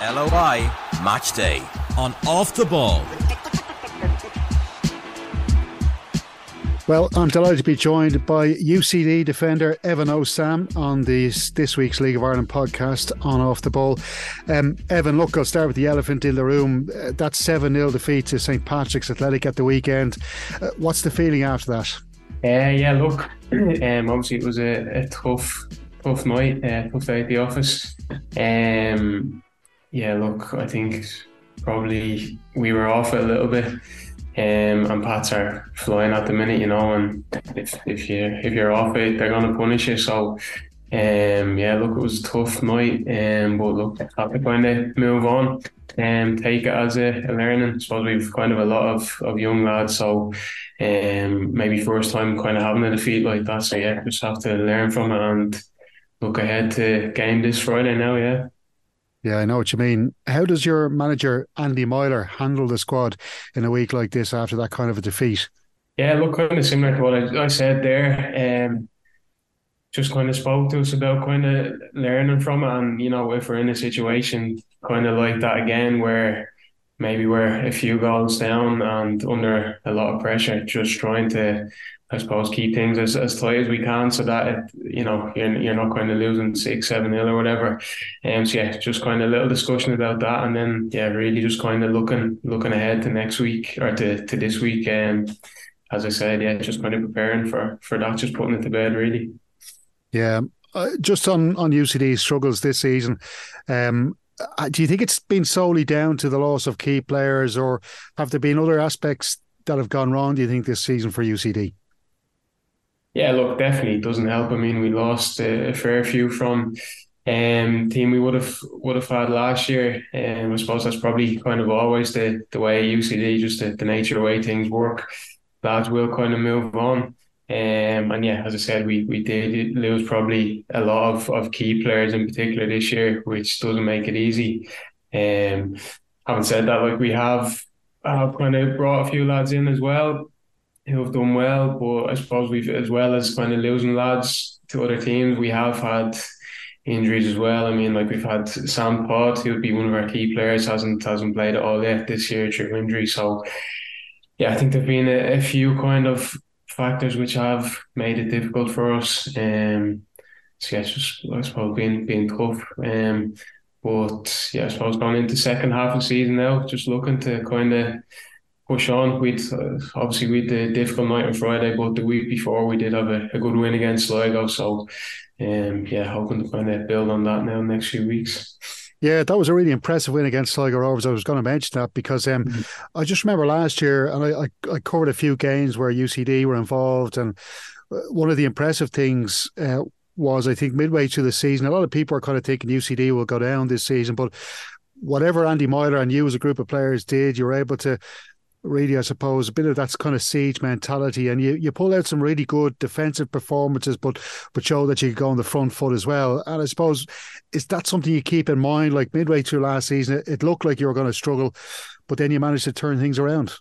LOI Match Day on Off the Ball. Well, I'm delighted to be joined by UCD defender Evan Osam on this this week's League of Ireland podcast on Off the Ball. Um, Evan, look, I'll start with the elephant in the room. Uh, that 7 0 defeat to St Patrick's Athletic at the weekend. Uh, what's the feeling after that? Uh, yeah, look, um, obviously it was a, a tough, tough night, uh, tough day at the office. Um, yeah, look, I think probably we were off a little bit. Um, and Pats are flying at the minute, you know, and if, if you if you're off it, they're gonna punish you. So, um, yeah, look, it was a tough night, um, but look, to kind of move on and take it as a, a learning. I suppose we've kind of a lot of, of young lads, so um, maybe first time kind of having a defeat like that. So yeah, just have to learn from it and look ahead to game this Friday now. Yeah. Yeah, I know what you mean. How does your manager Andy Myler handle the squad in a week like this after that kind of a defeat? Yeah, look, kind of similar to what I, I said there. Um, just kind of spoke to us about kind of learning from it, and you know, if we're in a situation kind of like that again, where maybe we're a few goals down and under a lot of pressure, just trying to I suppose keep things as, as tight as we can so that it, you know you're, you're not kind of losing six seven nil or whatever. Um, so yeah, just kind of a little discussion about that, and then yeah, really just kind of looking looking ahead to next week or to, to this week. And um, as I said, yeah, just kind of preparing for for that, just putting it to bed really. Yeah, uh, just on on UCD struggles this season. Um, do you think it's been solely down to the loss of key players, or have there been other aspects that have gone wrong? Do you think this season for UCD? Yeah, look, definitely it doesn't help. I mean, we lost a, fair few from um team we would have would have had last year. And um, I suppose that's probably kind of always the the way UCD, just the, the nature of the way things work. Lads will kind of move on. Um, and yeah, as I said, we we did lose probably a lot of, of key players in particular this year, which doesn't make it easy. Um, having said that, like we have have kind of brought a few lads in as well who have done well. But I suppose we've, as well as kind of losing lads to other teams, we have had injuries as well. I mean, like we've had Sam Pod, who would be one of our key players, hasn't hasn't played at all yet this year through injury. So yeah, I think there've been a, a few kind of factors which have made it difficult for us. Um, so yeah, it's just I suppose being being tough. Um, but yeah, I suppose going into second half of the season now, just looking to kind of push on. We'd uh, obviously we had a difficult night on Friday, but the week before we did have a, a good win against Sligo. So, um, yeah, hoping to kind of build on that now next few weeks. Yeah, that was a really impressive win against Sligo Rovers. I was going to mention that because um, mm-hmm. I just remember last year, and I, I, I, covered a few games where UCD were involved, and uh, one of the impressive things uh, was I think midway through the season, a lot of people are kind of thinking UCD will go down this season, but whatever Andy Myler and you as a group of players did, you were able to really, I suppose, a bit of that's kind of siege mentality, and you you pull out some really good defensive performances, but but show that you go on the front foot as well. And I suppose is that something you keep in mind? Like midway through last season, it, it looked like you were going to struggle, but then you managed to turn things around.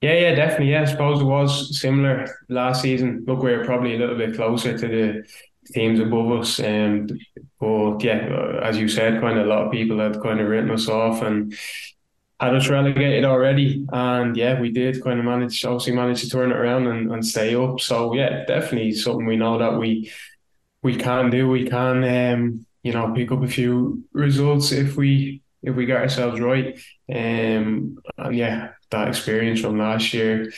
Yeah, yeah, definitely. Yeah, I suppose it was similar last season. Look, we are probably a little bit closer to the teams above us. Um, but yeah, as you said, kind of a lot of people had kind of written us off, and had us relegated already. And yeah, we did kind of manage, obviously manage to turn it around and, and stay up. So yeah, definitely something we know that we we can do. We can um, you know, pick up a few results if we if we get ourselves right. Um, and yeah, that experience from last year, I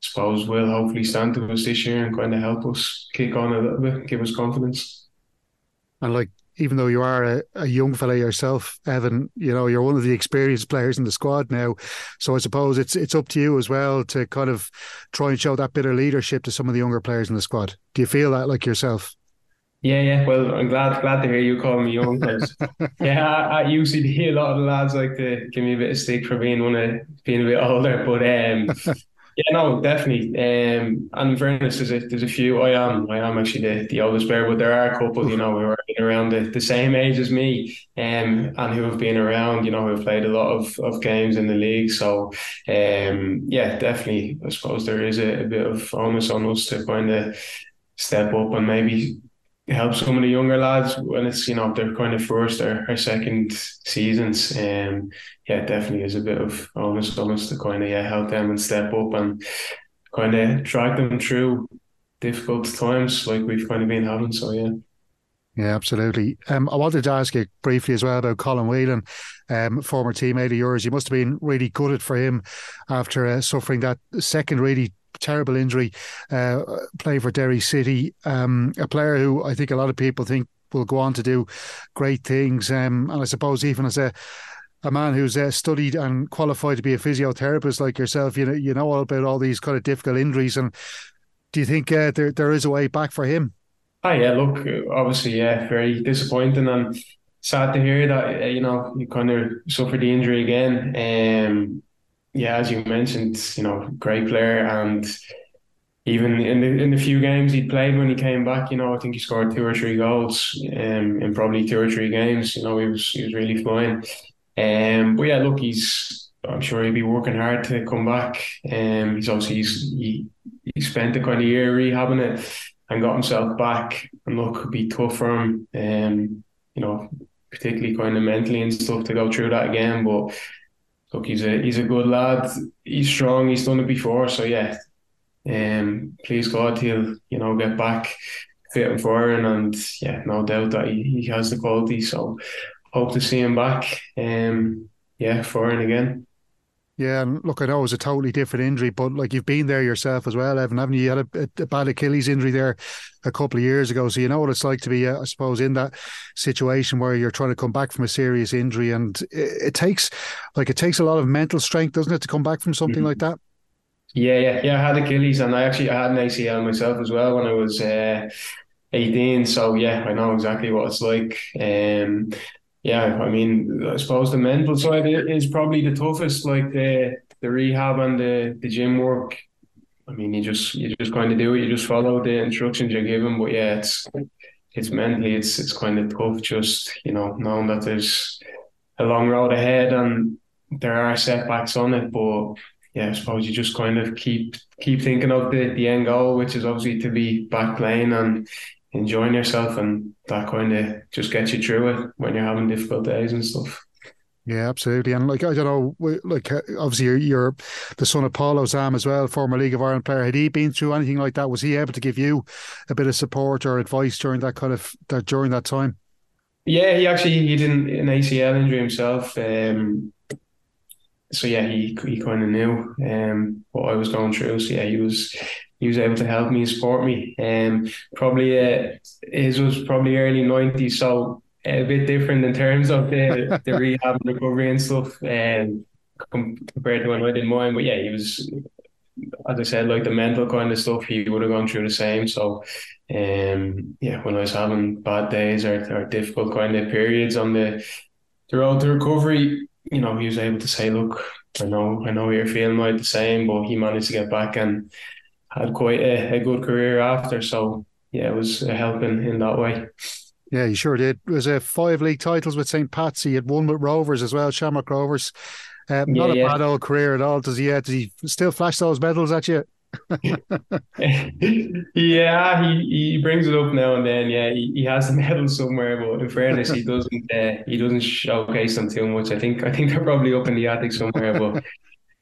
suppose will hopefully stand to us this year and kind of help us kick on a little bit, give us confidence. And like even though you are a, a, young fella yourself, Evan, you know, you're one of the experienced players in the squad now. So I suppose it's it's up to you as well to kind of try and show that bit of leadership to some of the younger players in the squad. Do you feel that like yourself? Yeah, yeah. Well, I'm glad glad to hear you call me young because yeah, at UCD a lot of the lads like to give me a bit of stick for being one of being a bit older. But um, yeah, no, definitely. Um, and in fairness, there's a, there's a few. I am I am actually the, the oldest player, but there are a couple, you know, who are around the, the same age as me, um, and who have been around, you know, who have played a lot of, of games in the league. So, um, yeah, definitely. I suppose there is a, a bit of onus on us to kind of step up and maybe help of the younger lads when it's you know their kind of first or, or second seasons. Um, yeah, definitely is a bit of onus on us to kind of yeah help them and step up and kind of drag them through difficult times like we've kind of been having. So yeah. Yeah, absolutely. Um, I wanted to ask you briefly as well about Colm Whelan, um, former teammate of yours. You must have been really gutted for him after uh, suffering that second really terrible injury, uh, playing for Derry City. Um, a player who I think a lot of people think will go on to do great things. Um, and I suppose even as a a man who's uh, studied and qualified to be a physiotherapist like yourself, you know, you know all about all these kind of difficult injuries. And do you think uh, there there is a way back for him? Oh yeah, look, obviously, yeah, very disappointing and sad to hear that. Uh, you know, you kind of suffered the injury again. Um, yeah, as you mentioned, you know, great player, and even in the in the few games he played when he came back, you know, I think he scored two or three goals um, in probably two or three games. You know, he was he was really fine. Um, but yeah, look, he's I'm sure he'll be working hard to come back. Um, he's obviously he's, he he spent a kind of year rehabbing it and got himself back. And look, it'd be tough for him. Um, you know, particularly kind of mentally and stuff to go through that again. But look, he's a he's a good lad. He's strong. He's done it before. So yeah, um, please God, he'll you know get back fit and firing, and yeah, no doubt that he, he has the quality. So hope to see him back. Um, yeah, firing again. Yeah, and look, I know it was a totally different injury, but like you've been there yourself as well, Evan, haven't you? You had a, a bad Achilles injury there a couple of years ago, so you know what it's like to be, uh, I suppose, in that situation where you're trying to come back from a serious injury, and it, it takes, like, it takes a lot of mental strength, doesn't it, to come back from something mm-hmm. like that? Yeah, yeah, yeah. I had Achilles, and I actually I had an ACL myself as well when I was uh, 18. So yeah, I know exactly what it's like. Um, yeah, I mean, I suppose the mental side is probably the toughest, like the the rehab and the, the gym work. I mean, you just you just kind of do it. You just follow the instructions you're given. But yeah, it's it's mentally it's it's kind of tough. Just you know, knowing that there's a long road ahead and there are setbacks on it. But yeah, I suppose you just kind of keep keep thinking of the the end goal, which is obviously to be back playing and enjoying yourself, and that kind of just gets you through it when you're having difficult days and stuff. Yeah, absolutely. And like I don't know, like uh, obviously you're, you're, the son of Paul Osam as well, former League of Ireland player. Had he been through anything like that? Was he able to give you a bit of support or advice during that kind of that during that time? Yeah, he actually he did an ACL injury himself. Um, so yeah, he he kind of knew um, what I was going through. So yeah, he was he was able to help me, and support me. Um, probably uh, his was probably early nineties, so a bit different in terms of the the rehab and recovery and stuff. Um, compared to when I did mine, but yeah, he was. As I said, like the mental kind of stuff, he would have gone through the same. So, um, yeah, when I was having bad days or, or difficult kind of periods on the the road to recovery, you know, he was able to say, "Look, I know, I know you're feeling like the same," but he managed to get back and had quite a, a good career after. So yeah, it was helping in that way. Yeah, you sure did. It was a five league titles with St. Pat's. He had one with Rovers as well, Shamrock Rovers. Um, yeah, not a yeah. bad old career at all. Does he? Uh, does he still flash those medals at you? yeah, he, he brings it up now and then. Yeah, he, he has the medal somewhere, but in fairness, he doesn't uh, he doesn't showcase them too much. I think I think they're probably up in the attic somewhere. But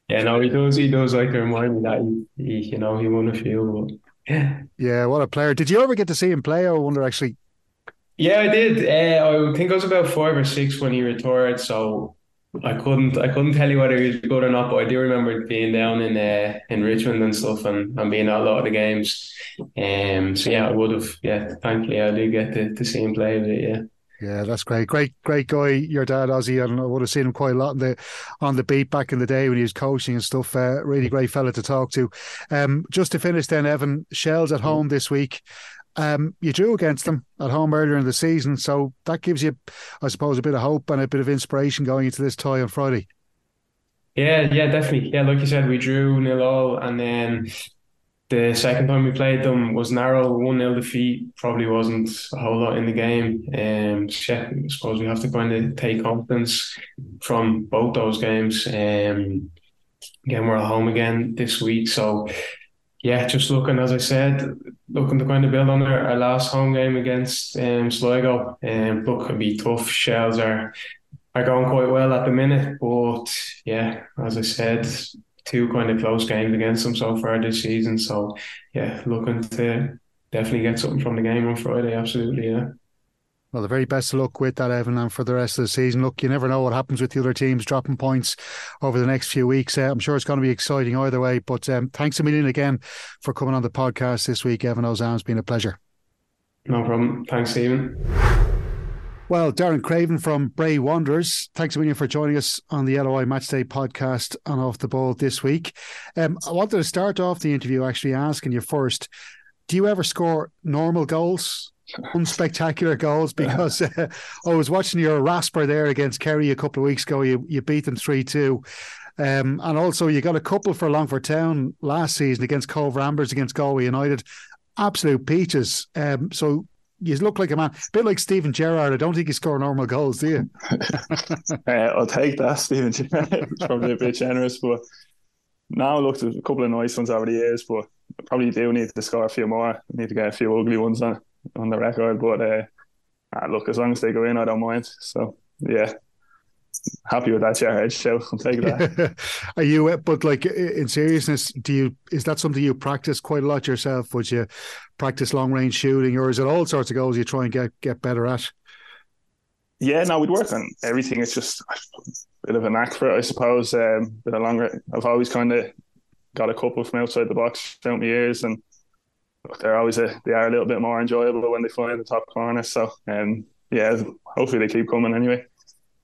yeah, no, he does he does like to remind me that he, he you know he won a few. But yeah, yeah, what a player! Did you ever get to see him play? I wonder actually. Yeah, I did. Uh, I think I was about five or six when he retired. So I couldn't I couldn't tell you whether he was good or not, but I do remember being down in uh, in Richmond and stuff and, and being at a lot of the games. Um so yeah, I would have yeah, thankfully I did get to, to see him play but yeah. Yeah, that's great. Great, great guy, your dad, Ozzy, and I would have seen him quite a lot on the on the beat back in the day when he was coaching and stuff. Uh, really great fella to talk to. Um, just to finish then, Evan, Shels at home this week. Um, you drew against them at home earlier in the season, so that gives you, I suppose, a bit of hope and a bit of inspiration going into this tie on Friday. Yeah, yeah, definitely. Yeah, like you said, we drew nil all, and then the second time we played them was narrow, one 0 defeat. Probably wasn't a whole lot in the game. Um, I suppose we have to kind of take confidence from both those games. Um, again, we're at home again this week, so yeah, just looking as I said, looking to kind of build on our, our last home game against um, Sligo. Um, look, it'll be tough. Shels are are going quite well at the minute, but yeah, as I said, two kind of close games against them so far this season. So yeah, looking to definitely get something from the game on Friday. Absolutely, yeah. Well, the very best of luck with that, Evan, and for the rest of the season. Look, you never know what happens with the other teams dropping points over the next few weeks. Uh, I'm sure it's going to be exciting either way. But um, thanks a million again for coming on the podcast this week, Evan Osam. It's been a pleasure. No problem. Thanks, Stephen. Well, Darren Craven from Bray Wanderers, thanks a million for joining us on the LOI Matchday podcast on Off the Ball this week. Um, I wanted to start off the interview actually asking you first do you ever score normal goals? unspectacular goals because uh, I was watching your rasper there against Kerry a couple of weeks ago. You you beat them three two, um, and also you got a couple for Longford Town last season against Cobh Ramblers against Galway United. Absolute peaches. Um, so you look like a man, a bit like Steven Gerrard. I don't think you score normal goals, do you? uh, I'll take that, Steven Gerrard. probably a bit generous, but now looked at a couple of nice ones over the years, but I probably do need to score a few more. I need to get a few ugly ones on on the record. But uh, ah, look, as long as they go in, I don't mind. So yeah, happy with that chair So I'll take that. Are you? Uh, but like in seriousness, do you? Is that something you practice quite a lot yourself? Would you practice long range shooting, or is it all sorts of goals you try and get get better at? Yeah, no, we'd work on everything. It's just a bit of a knack for it, I suppose. Um, bit of longer. I've always kind of got a couple from outside the box throughout my years, and they're always a, they are a little bit more enjoyable when they fly in the top corner. So, um, yeah, hopefully they keep coming anyway.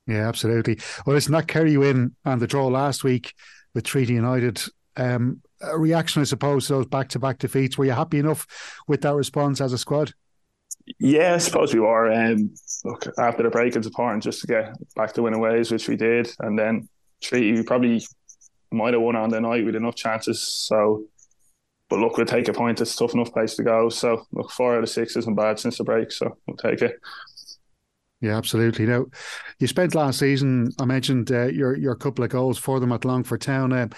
Yeah, absolutely. Well, that carry you in on the draw last week with Treaty United. Um, a reaction, I suppose, to those back to back defeats. Were you happy enough with that response as a squad? Yeah, I suppose we were. Um, look, after the break, it's important just to get back to winning ways, which we did. And then Treaty, we probably might have won on the night with enough chances. So but look, we'll take a point. It's a tough enough place to go. So look, four out of six isn't bad since the break. So we'll take it. Yeah, absolutely. Now, you spent last season. I mentioned uh, your your couple of goals for them at Longford Town. Um,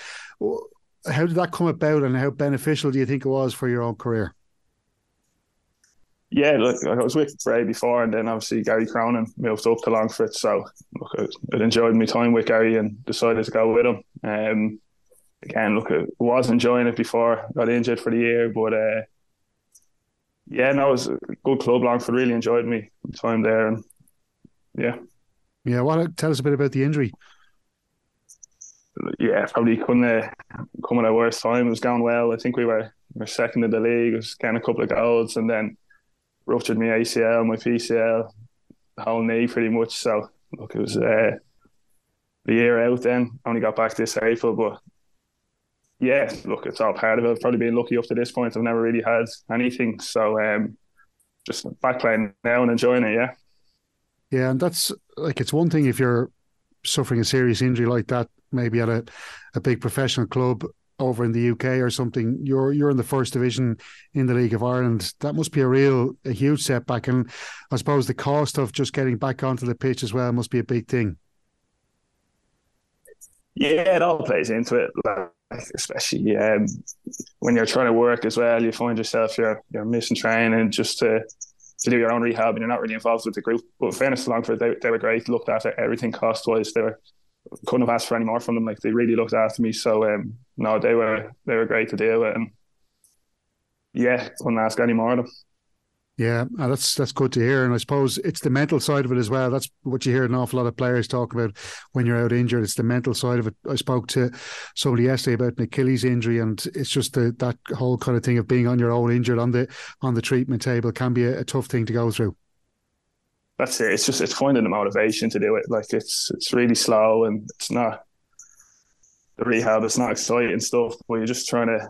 how did that come about, and how beneficial do you think it was for your own career? Yeah, look, I was with Bray before, and then obviously Gary Cronin moved up to Longford. So look, I, I enjoyed my time with Gary and decided to go with him. Um, again, look, I was enjoying it before got injured for the year, but uh, yeah, no, it was a good club. Longford really enjoyed me time there, and yeah, yeah. What tell us a bit about the injury? Yeah, probably couldn't uh, come at a worse time. It was going well. I think we were we were second in the league. It was getting a couple of goals, and then ruptured my ACL, my PCL, the whole knee pretty much. So look, it was uh, the year out. Then only got back this April, but yeah, look, it's all part of it. I've probably been lucky up to this point. I've never really had anything. So um, just back playing now and enjoying it, yeah. Yeah, and that's like it's one thing if you're suffering a serious injury like that, maybe at a, a big professional club over in the UK or something. You're you're in the first division in the League of Ireland. That must be a real a huge setback. And I suppose the cost of just getting back onto the pitch as well must be a big thing. Yeah, it all plays into it. Like, especially um, when you're trying to work as well, you find yourself you're you're missing training just to to do your own rehab, and you're not really involved with the group. But fairness to Longford, they, they were great. Looked after everything cost wise. They were couldn't have asked for any more from them. Like they really looked after me. So um, no, they were they were great to deal with, and yeah, couldn't ask any more of them. Yeah, uh, that's that's good to hear, and I suppose it's the mental side of it as well. That's what you hear an awful lot of players talk about when you're out injured. It's the mental side of it. I spoke to somebody yesterday about an Achilles injury, and it's just the, that whole kind of thing of being on your own injured on the on the treatment table can be a, a tough thing to go through. That's it. It's just it's finding the motivation to do it. Like it's it's really slow, and it's not the rehab. It's not exciting stuff, but you're just trying to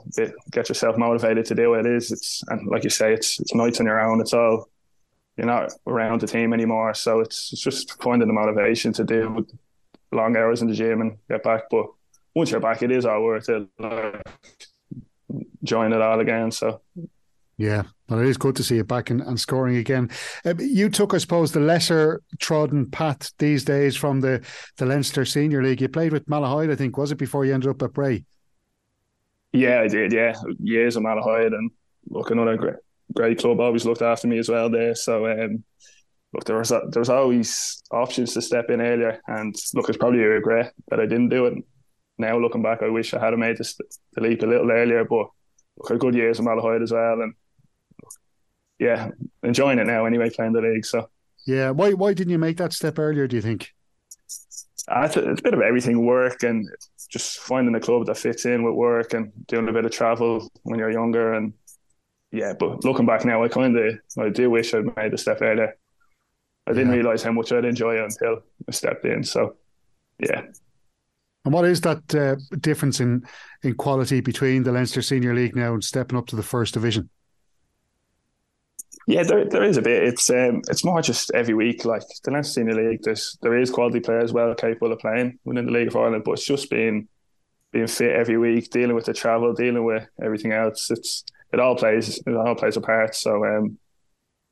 get, yourself motivated to do what it is. It's and like you say, it's it's nights on your own. It's all you're not around the team anymore, so it's, it's just finding the motivation to do long hours in the gym and get back. But once you're back, it is all worth it. Like, join it all again. So yeah, well, it is good to see you back and, and scoring again. Uh, you took, I suppose, the lesser trodden path these days from the, the Leinster Senior League. You played with Malahide, I think, was it, before you ended up at Bray? Yeah, I did. Yeah, years of Malahide and look another great, great club. Always looked after me as well there. So um, look, there was there was always options to step in earlier, and look, it's probably a regret that I didn't do it. Now looking back, I wish I had made this, the leap a little earlier. But look, a good years of Malahide as well, and yeah, enjoying it now anyway, playing the league. So yeah, why why didn't you make that step earlier? Do you think? it's a bit of everything work and just finding a club that fits in with work and doing a bit of travel when you're younger and yeah but looking back now I kind of I do wish I'd made the step earlier I didn't yeah. realize how much I'd enjoy it until I stepped in so yeah and what is that uh, difference in in quality between the Leinster Senior League now and stepping up to the first division yeah, there, there is a bit. It's um, it's more just every week. Like the Leinster Senior League, there's there is quality players well capable of playing within the League of Ireland, but it's just being being fit every week, dealing with the travel, dealing with everything else. It's it all plays it all plays a part. So um,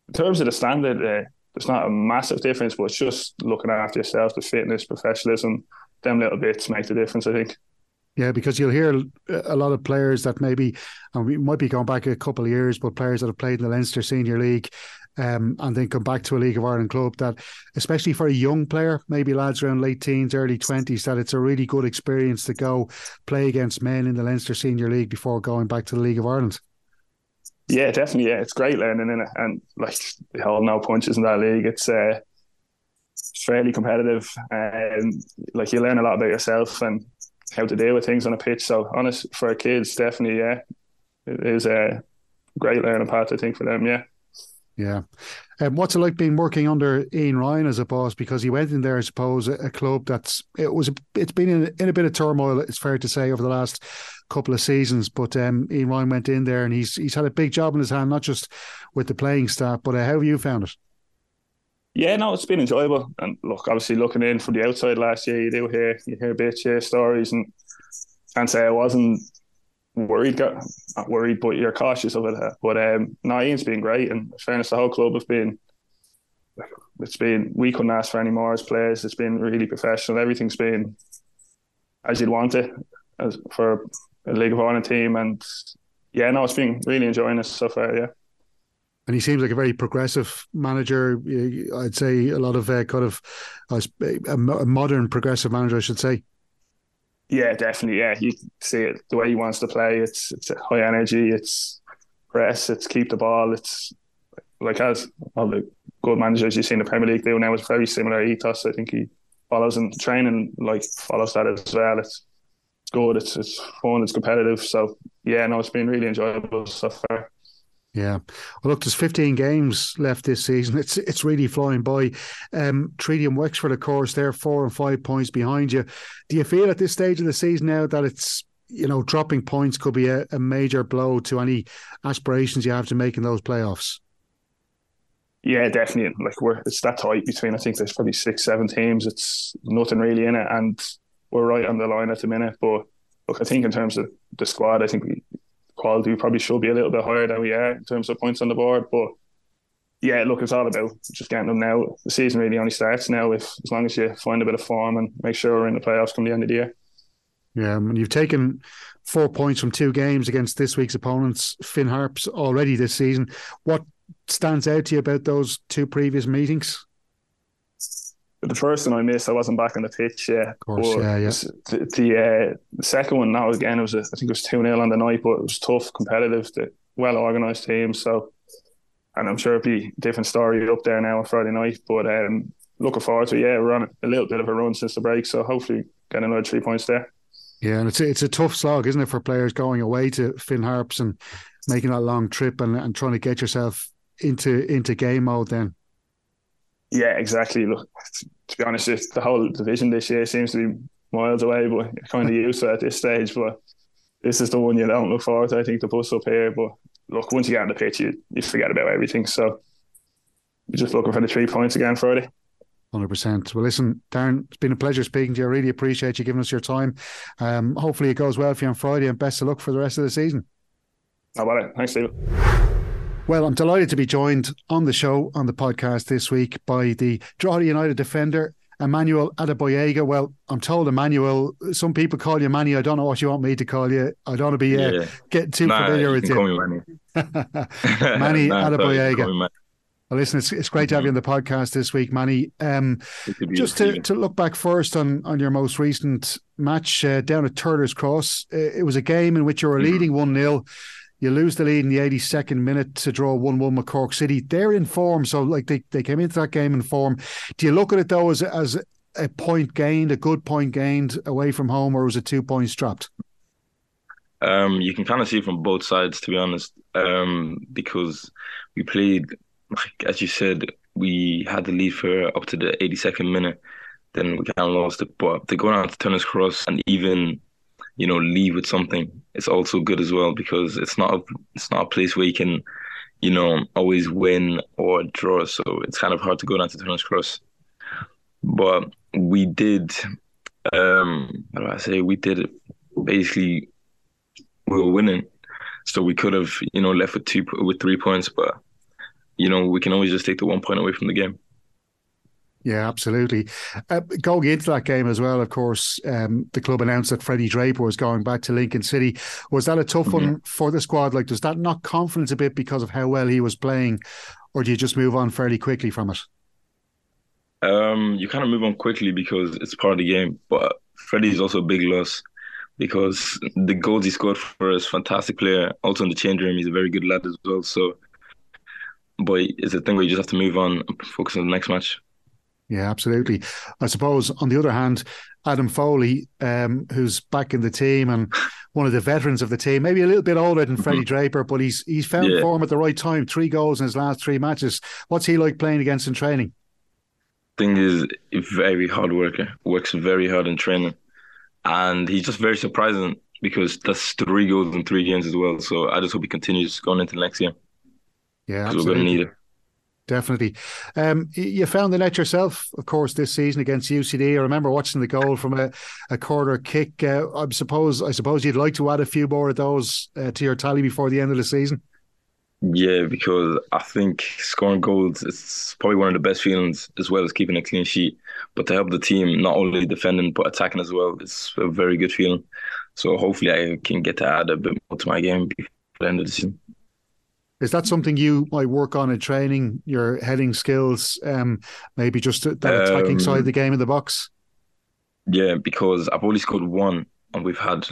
in terms of the standard, uh, there's not a massive difference, but it's just looking after yourself, the fitness, professionalism, them little bits make the difference. I think. Yeah, because you'll hear a lot of players that maybe, and we might be going back a couple of years, but players that have played in the Leinster Senior League um, and then come back to a League of Ireland club that, especially for a young player, maybe lads around late teens, early 20s, that it's a really good experience to go play against men in the Leinster Senior League before going back to the League of Ireland. Yeah, definitely. Yeah, it's great learning in it. And like, they hold no punches in that league. It's, uh, fairly competitive and like you learn a lot about yourself and how to deal with things on a pitch. So honest for a kids, definitely, yeah, it is a great learning path. I think for them, yeah. Yeah. Um, what's it like being working under Ian Ryan as a boss? Because he went in there, I suppose, a, a club that's it was it's been in, in, a bit of turmoil. It's fair to say over the last couple of seasons. But um, Ian Ryan went in there and he's he's had a big job in his hand, not just with the playing staff. But uh, how have you found it? Yeah, no, it's been enjoyable. And look, obviously looking in from the outside last year, you do hear you hear yeah, stories, and can't say I wasn't worried, got not worried, but you're cautious of it. But um, no, Ian's been great, and fairness, the whole club has been. It's been we couldn't ask for any more as players. It's been really professional. Everything's been as you'd want it as for a League of Ireland team, and yeah, no, it's been really enjoying it so far. Yeah and he seems like a very progressive manager. I'd say a lot of uh, kind of uh, a modern progressive manager, I should say. Yeah, definitely. Yeah, you see it the way he wants to play. It's it's high energy. It's press. It's keep the ball. It's like as all the good managers you see in the Premier League do now. It's very similar ethos. I think he follows and training like follows that as well. It's good. It's it's fun. It's competitive. So yeah, no, it's been really enjoyable so far. Yeah. Well, look, there's 15 games left this season. It's it's really flying by. Um, Wexford, of course, they're four and five points behind you. Do you feel at this stage of the season now that it's, you know, dropping points could be a, a major blow to any aspirations you have to make in those playoffs? Yeah, definitely. Like we're it's that tight between I think there's probably six, seven teams. It's nothing really in it, and we're right on the line at the minute. But look, I think in terms of the squad, I think we quality we probably should be a little bit higher than we are in terms of points on the board. But yeah, look, it's all about just getting them now. The season really only starts now if as long as you find a bit of form and make sure we're in the playoffs come the end of the year. Yeah, and you've taken four points from two games against this week's opponents, Finn Harps, already this season. What stands out to you about those two previous meetings? The first one I missed, I wasn't back on the pitch. Yeah, of course, yeah, yeah. The the, uh, the, second one now again, it was a, I think it was two 0 on the night, but it was tough, competitive, well organised team. So, and I'm sure it'd be a different story up there now on Friday night. But um, looking forward to it. Yeah, we're on a little bit of a run since the break, so hopefully get another three points there. Yeah, and it's a, it's a tough slog, isn't it, for players going away to Finn Harps and making that long trip and, and trying to get yourself into into game mode then. Yeah, exactly. Look, to be honest, the whole division this year seems to be miles away, but you're kind of used to it at this stage. But this is the one you don't look forward to. I think the bus up here. But look, once you get on the pitch, you, you forget about everything. So you're just looking for the three points again Friday. Hundred percent. Well, listen, Darren, it's been a pleasure speaking to you. I really appreciate you giving us your time. Um, hopefully, it goes well for you on Friday, and best of luck for the rest of the season. How about it? Thanks, Steve. Well, I'm delighted to be joined on the show, on the podcast this week by the Drogheda United defender Emmanuel Adegboyega. Well, I'm told Emmanuel. Some people call you Manny. I don't know what you want me to call you. I don't want to be uh, yeah. getting too nah, familiar you with you. Call me Manny. Manny nah. Well, listen, it's, it's great to have you on the podcast this week, Manny. Um, just to, to look back first on, on your most recent match uh, down at Turner's Cross, it was a game in which you were mm-hmm. leading 1 0. You lose the lead in the 82nd minute to draw 1 1 with Cork City. They're in form. So, like, they, they came into that game in form. Do you look at it, though, as, as a point gained, a good point gained away from home, or was it two points dropped? Um, you can kind of see from both sides, to be honest, um, because we played, like, as you said, we had the lead for up to the 82nd minute. Then we kind of lost it. But they go down to Turner's Cross and even you know leave with something it's also good as well because it's not a, it's not a place where you can you know always win or draw. So it's kind of hard to go down to Turner's Cross. But we did um how do I say? We did basically we were winning. So we could have you know left with two with three points but you know we can always just take the one point away from the game yeah, absolutely. Uh, going into that game as well, of course, um, the club announced that Freddie Draper was going back to Lincoln City. Was that a tough mm-hmm. one for the squad? Like, does that knock confidence a bit because of how well he was playing, or do you just move on fairly quickly from it? Um, you kind of move on quickly because it's part of the game. But Freddie is also a big loss because the goals he scored for us, fantastic player. Also in the change room, he's a very good lad as well. So, but it's a thing where you just have to move on and focus on the next match. Yeah, absolutely. I suppose on the other hand, Adam Foley, um, who's back in the team and one of the veterans of the team, maybe a little bit older than Freddie mm-hmm. Draper, but he's he's found yeah. form at the right time. Three goals in his last three matches. What's he like playing against in training? Thing is, very hard worker. Works very hard in training, and he's just very surprising because that's three goals in three games as well. So I just hope he continues going into next game. Yeah, absolutely. We're going to need it definitely. Um, you found the net yourself, of course, this season against UCD. I remember watching the goal from a, a corner kick. Uh, I suppose I suppose you'd like to add a few more of those uh, to your tally before the end of the season. Yeah, because I think scoring goals is probably one of the best feelings, as well as keeping a clean sheet. But to help the team not only defending but attacking as well, it's a very good feeling. So hopefully, I can get to add a bit more to my game before the end of the season. Is that something you might work on in training your heading skills? Um, maybe just that attacking um, side of the game in the box. Yeah, because I've only scored one, and we've had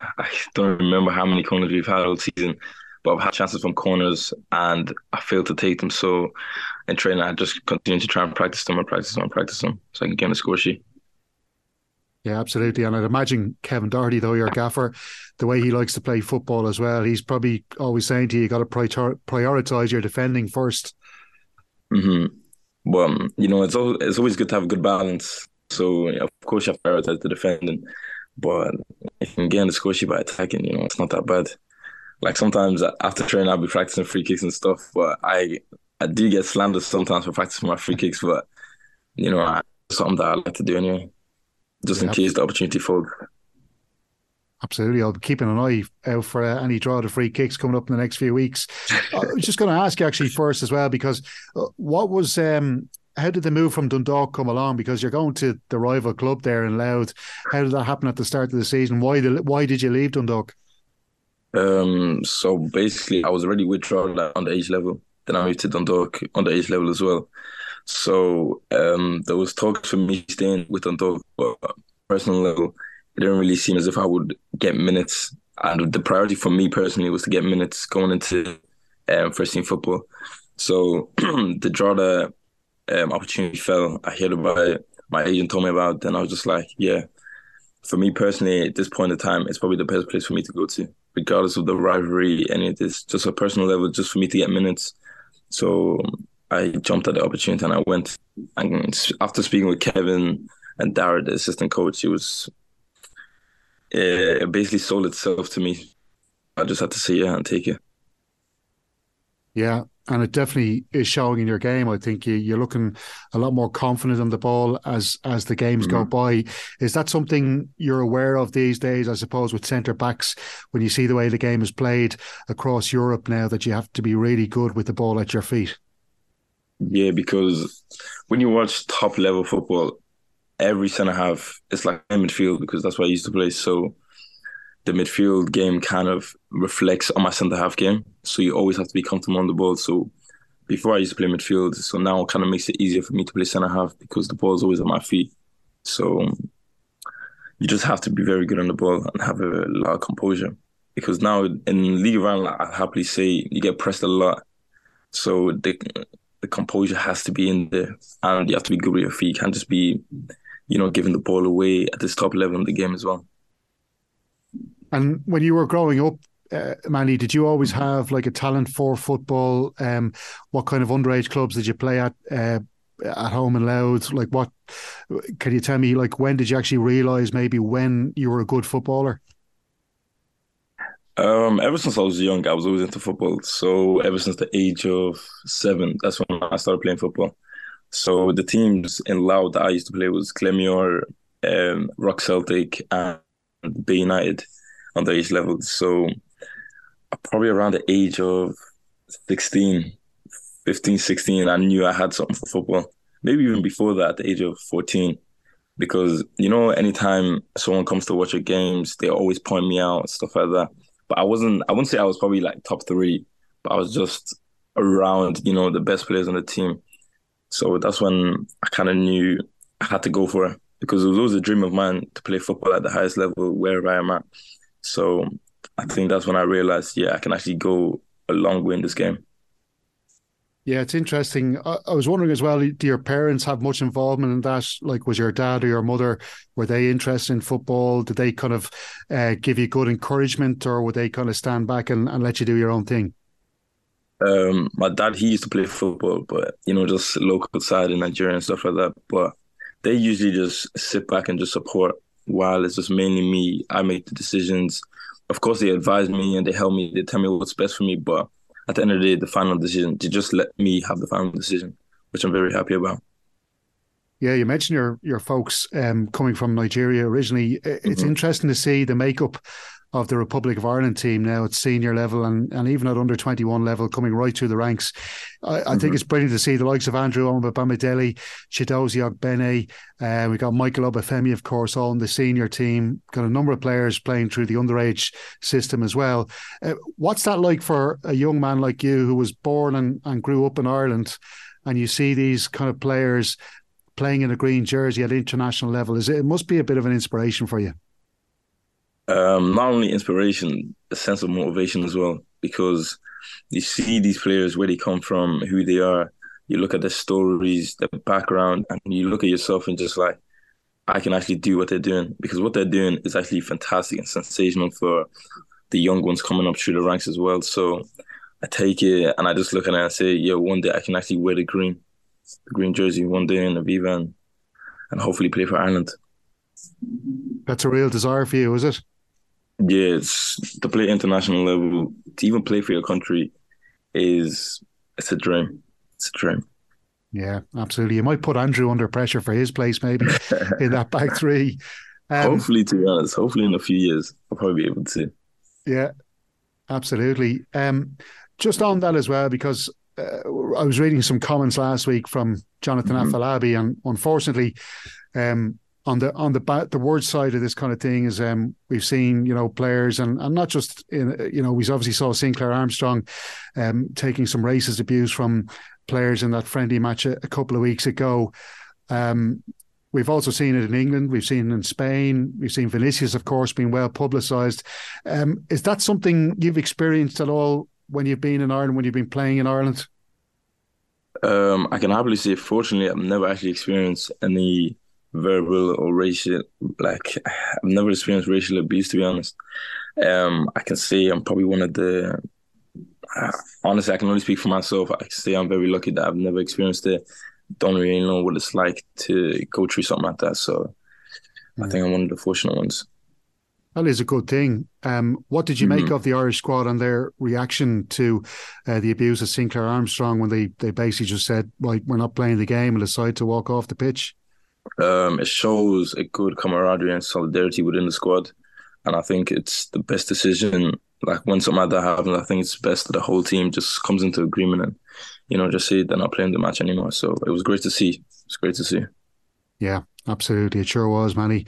I don't remember how many corners we've had all season, but I've had chances from corners and I failed to take them. So in training, I just continue to try and practice them and practice them and practice them so I can get on the score sheet. Yeah, absolutely. And I'd imagine Kevin Doherty, though, your gaffer, the way he likes to play football as well, he's probably always saying to you, you got to prior- prioritize your defending 1st Mm-hmm. Well, you know, it's always, it's always good to have a good balance. So, of course, you have to prioritize the defending. But if you can get on the sheet by attacking, you know, it's not that bad. Like sometimes after training, I'll be practicing free kicks and stuff, but I I do get slandered sometimes for practicing my free kicks, but, you know, something that I like to do anyway just yeah, in case the opportunity falls. Absolutely. I'll be keeping an eye out for uh, any draw to free kicks coming up in the next few weeks. I was just going to ask you actually first as well, because uh, what was, um, how did the move from Dundalk come along? Because you're going to the rival club there in Louth. How did that happen at the start of the season? Why, the, why did you leave Dundalk? Um, so basically, I was already withdrawn on the age level. Then I moved to Dundalk on the age level as well. So um, there was talks for me staying with Dundalk, but personal level, it didn't really seem as if I would get minutes. And the priority for me personally was to get minutes going into um, first team football. So the the um, opportunity fell. I heard about it. My agent told me about it. Then I was just like, yeah. For me personally, at this point in time, it's probably the best place for me to go to, regardless of the rivalry, any of this. Just a personal level, just for me to get minutes. So I jumped at the opportunity and I went. And after speaking with Kevin and Dara, the assistant coach, it was it basically sold itself to me. I just had to say yeah and take it. Yeah, and it definitely is showing in your game. I think you, are looking a lot more confident on the ball as as the games mm-hmm. go by. Is that something you're aware of these days? I suppose with centre backs, when you see the way the game is played across Europe now, that you have to be really good with the ball at your feet. Yeah, because when you watch top level football, every centre half is like midfield because that's what I used to play. So the midfield game kind of reflects on my centre half game. So you always have to be comfortable on the ball. So before I used to play midfield, so now it kind of makes it easier for me to play centre half because the ball is always at my feet. So you just have to be very good on the ball and have a lot of composure. Because now in League Round, like I happily say you get pressed a lot. So the the composure has to be in there and you have to be good with your feet. You can't just be, you know, giving the ball away at this top level of the game as well. And when you were growing up, uh, Manny, did you always have like a talent for football? Um, what kind of underage clubs did you play at? Uh, at home and Louth, like what? Can you tell me, like, when did you actually realize maybe when you were a good footballer? Um, ever since I was young, I was always into football. So ever since the age of seven, that's when I started playing football. So the teams in Louth that I used to play was Glenmuir, um, Rock Celtic, and Bay United on the age level. So probably around the age of 16, 15, 16, I knew I had something for football. Maybe even before that, at the age of 14. Because, you know, anytime someone comes to watch your games, they always point me out, stuff like that. But I wasn't, I wouldn't say I was probably like top three, but I was just around, you know, the best players on the team. So that's when I kind of knew I had to go for it because it was always a dream of mine to play football at the highest level wherever I am at. So I think that's when I realized, yeah, I can actually go a long way in this game. Yeah, it's interesting. I, I, was wondering as well, do your parents have much involvement in that? Like, was your dad or your mother, were they interested in football? Did they kind of uh, give you good encouragement or would they kind of stand back and, and let you do your own thing? Um, my dad, he used to play football, but, you know, just local side in Nigeria and stuff like that. But they usually just sit back and just support while it's just mainly me. I make the decisions. Of course, they advise me and they help me. They tell me what's best for me, but at the end of the day, the final decision to just let me have the final decision, which I'm very happy about. Yeah, you mentioned your your folks um, coming from Nigeria originally. It's mm-hmm. interesting to see the makeup of the Republic of Ireland team now at senior level and, and even at under 21 level coming right through the ranks. I, I mm-hmm. think it's brilliant to see the likes of Andrew Omobamidele, Chiedozie Ogbene, uh, we got Michael Obafemi, of course, all in the senior team. Got a number of players playing through the underage system as well. Uh, what's that like for a young man like you who was born and, and grew up in Ireland and you see these kind of players playing in a green jersey at international level? Is it, it must be a bit of an inspiration for you um, not only inspiration, a sense of motivation as well, because you see these players where they come from, who they are. You look at their stories, their background, and you look at yourself and just like, I can actually do what they're doing because what they're doing is actually fantastic and sensational for the young ones coming up through the ranks as well. So I take it and I just look at it and say, yeah, one day I can actually wear the green, the green jersey one day in Aviva and, and hopefully play for Ireland. That's a real desire for you, is it? Yeah, it's to play international level, to even play for your country is it's a dream. It's a dream. Yeah, absolutely. You might put Andrew under pressure for his place maybe in that back three. Um, hopefully, to be honest, hopefully in a few years I'll probably be able to. Yeah, absolutely. Um, just on that as well, because uh, I was reading some comments last week from Jonathan mm-hmm. Afolabi, and unfortunately, um, on the on the the word side of this kind of thing is um, we've seen you know players and and not just in you know we obviously saw Sinclair Armstrong um, taking some racist abuse from players in that friendly match a, a couple of weeks ago. Um, we've also seen it in England. We've seen it in Spain. We've seen Vinicius, of course, being well publicised. Um, is that something you've experienced at all when you've been in Ireland? When you've been playing in Ireland? Um, I can happily say, fortunately, I've never actually experienced any verbal or racial like I've never experienced racial abuse to be honest. Um, I can say I'm probably one of the uh, honestly I can only speak for myself. I can say I'm very lucky that I've never experienced it. Don't really know what it's like to go through something like that. So mm. I think I'm one of the fortunate ones. That is a good thing. Um, what did you mm-hmm. make of the Irish squad and their reaction to uh, the abuse of Sinclair Armstrong when they, they basically just said, "Right, we're not playing the game," and decided to walk off the pitch? Um, it shows a good camaraderie and solidarity within the squad, and I think it's the best decision. Like when something like that happens, I think it's best that the whole team just comes into agreement and you know just say they're not playing the match anymore. So it was great to see. It's great to see. Yeah, Absolutely, it sure was, Manny.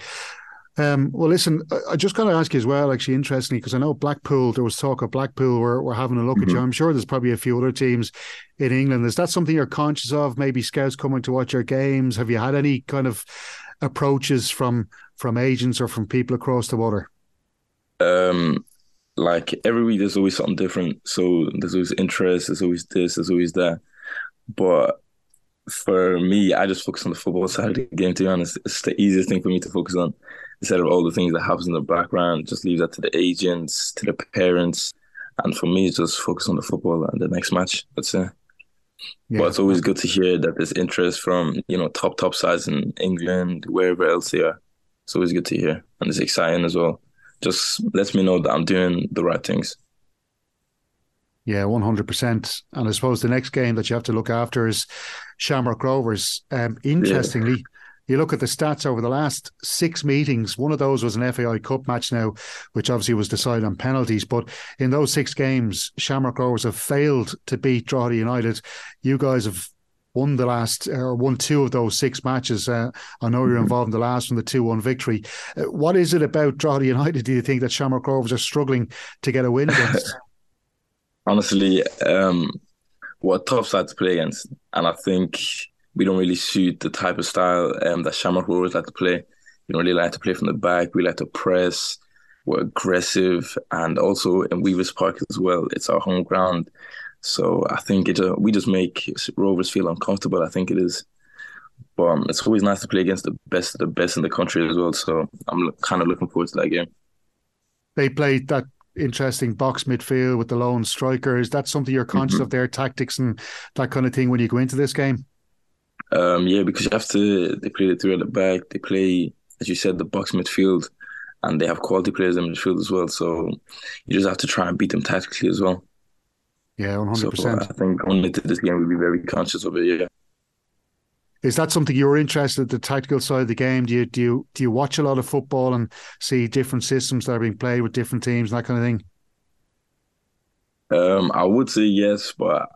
Um, well, listen, I, just got to ask you as well, actually, interestingly, because I know Blackpool, there was talk of Blackpool, we're, we're having a look mm-hmm. at you. I'm sure there's probably a few other teams in England. Is that something you're conscious of? Maybe scouts coming to watch your games? Have you had any kind of approaches from from agents or from people across the water? Um, like every week, there's always something different. So there's always interest, there's always this, there's always that. But for me, I just focus on the football side of the game. To be honest, it's the easiest thing for me to focus on instead of all the things that happens in the background. Just leave that to the agents, to the parents, and for me, just focus on the football and the next match. That's it. Yeah. But it's always good to hear that there's interest from you know top top sides in England, wherever else they are. It's always good to hear, and it's exciting as well. Just lets me know that I'm doing the right things. Yeah, one hundred percent. And I suppose the next game that you have to look after is Shamrock Rovers. Um, interestingly, yeah. You look at the stats over the last six meetings. One of those was an FAI Cup match now, which obviously was decided on penalties. But in those six games, Shamrock Rovers have failed to beat Drogheda United. You guys have won the last or won two of those six matches. Uh, I know you're mm-hmm. involved in the last one, the two one victory. Uh, what is it about Drogheda United? Do you think that Shamrock Rovers are struggling to get a win against? honestly, um, what tough side to play against, and I think we don't really suit the type of style um, that Shamrock Rovers like to play. We don't really like to play from the back. We like to press. We're aggressive, and also in Weavers Park as well. It's our home ground, so I think it. Uh, we just make Rovers feel uncomfortable. I think it is. But um, it's always nice to play against the best of the best in the country as well. So I'm kind of looking forward to that game. They played that interesting box midfield with the lone striker. Is that something you're conscious mm-hmm. of their tactics and that kind of thing when you go into this game? Um, yeah, because you have to. They play the three at the back. They play, as you said, the box midfield, and they have quality players in the midfield as well. So you just have to try and beat them tactically as well. Yeah, one hundred percent. I think going into this game, we'll be very conscious of it. Yeah. Is that something you're interested in, the tactical side of the game? Do you do you do you watch a lot of football and see different systems that are being played with different teams and that kind of thing? Um, I would say yes, but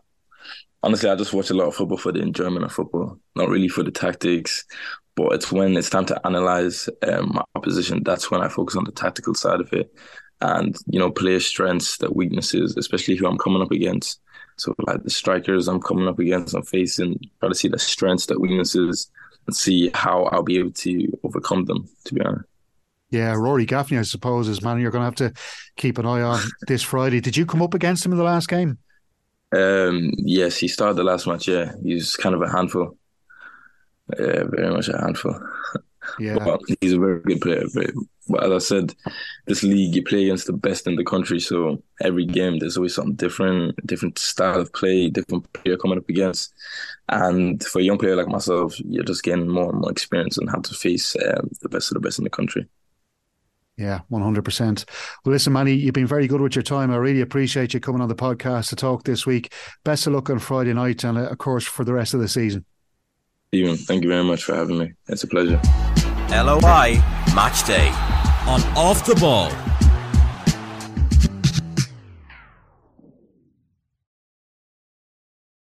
honestly, I just watch a lot of football for the enjoyment of football, not really for the tactics. But it's when it's time to analyze um, my opposition. That's when I focus on the tactical side of it, and you know, player strengths, their weaknesses, especially who I'm coming up against. So like the strikers I'm coming up against, I'm facing, try to see the strengths, the weaknesses, and see how I'll be able to overcome them. To be honest. Yeah, Rory Gaffney, I suppose, is man you're going to have to keep an eye on this Friday. Did you come up against him in the last game? Um, yes, he started the last match. Yeah, he's kind of a handful. Yeah, very much a handful. Yeah, but he's a very good player. Very, but as I said, this league you play against the best in the country, so every game there's always something different, different style of play, different player coming up against. And for a young player like myself, you're just getting more and more experience on how to face um, the best of the best in the country. Yeah, 100%. Well, listen, Manny, you've been very good with your time. I really appreciate you coming on the podcast to talk this week. Best of luck on Friday night and, uh, of course, for the rest of the season. Stephen, thank you very much for having me. It's a pleasure. LOI Match Day on Off the Ball.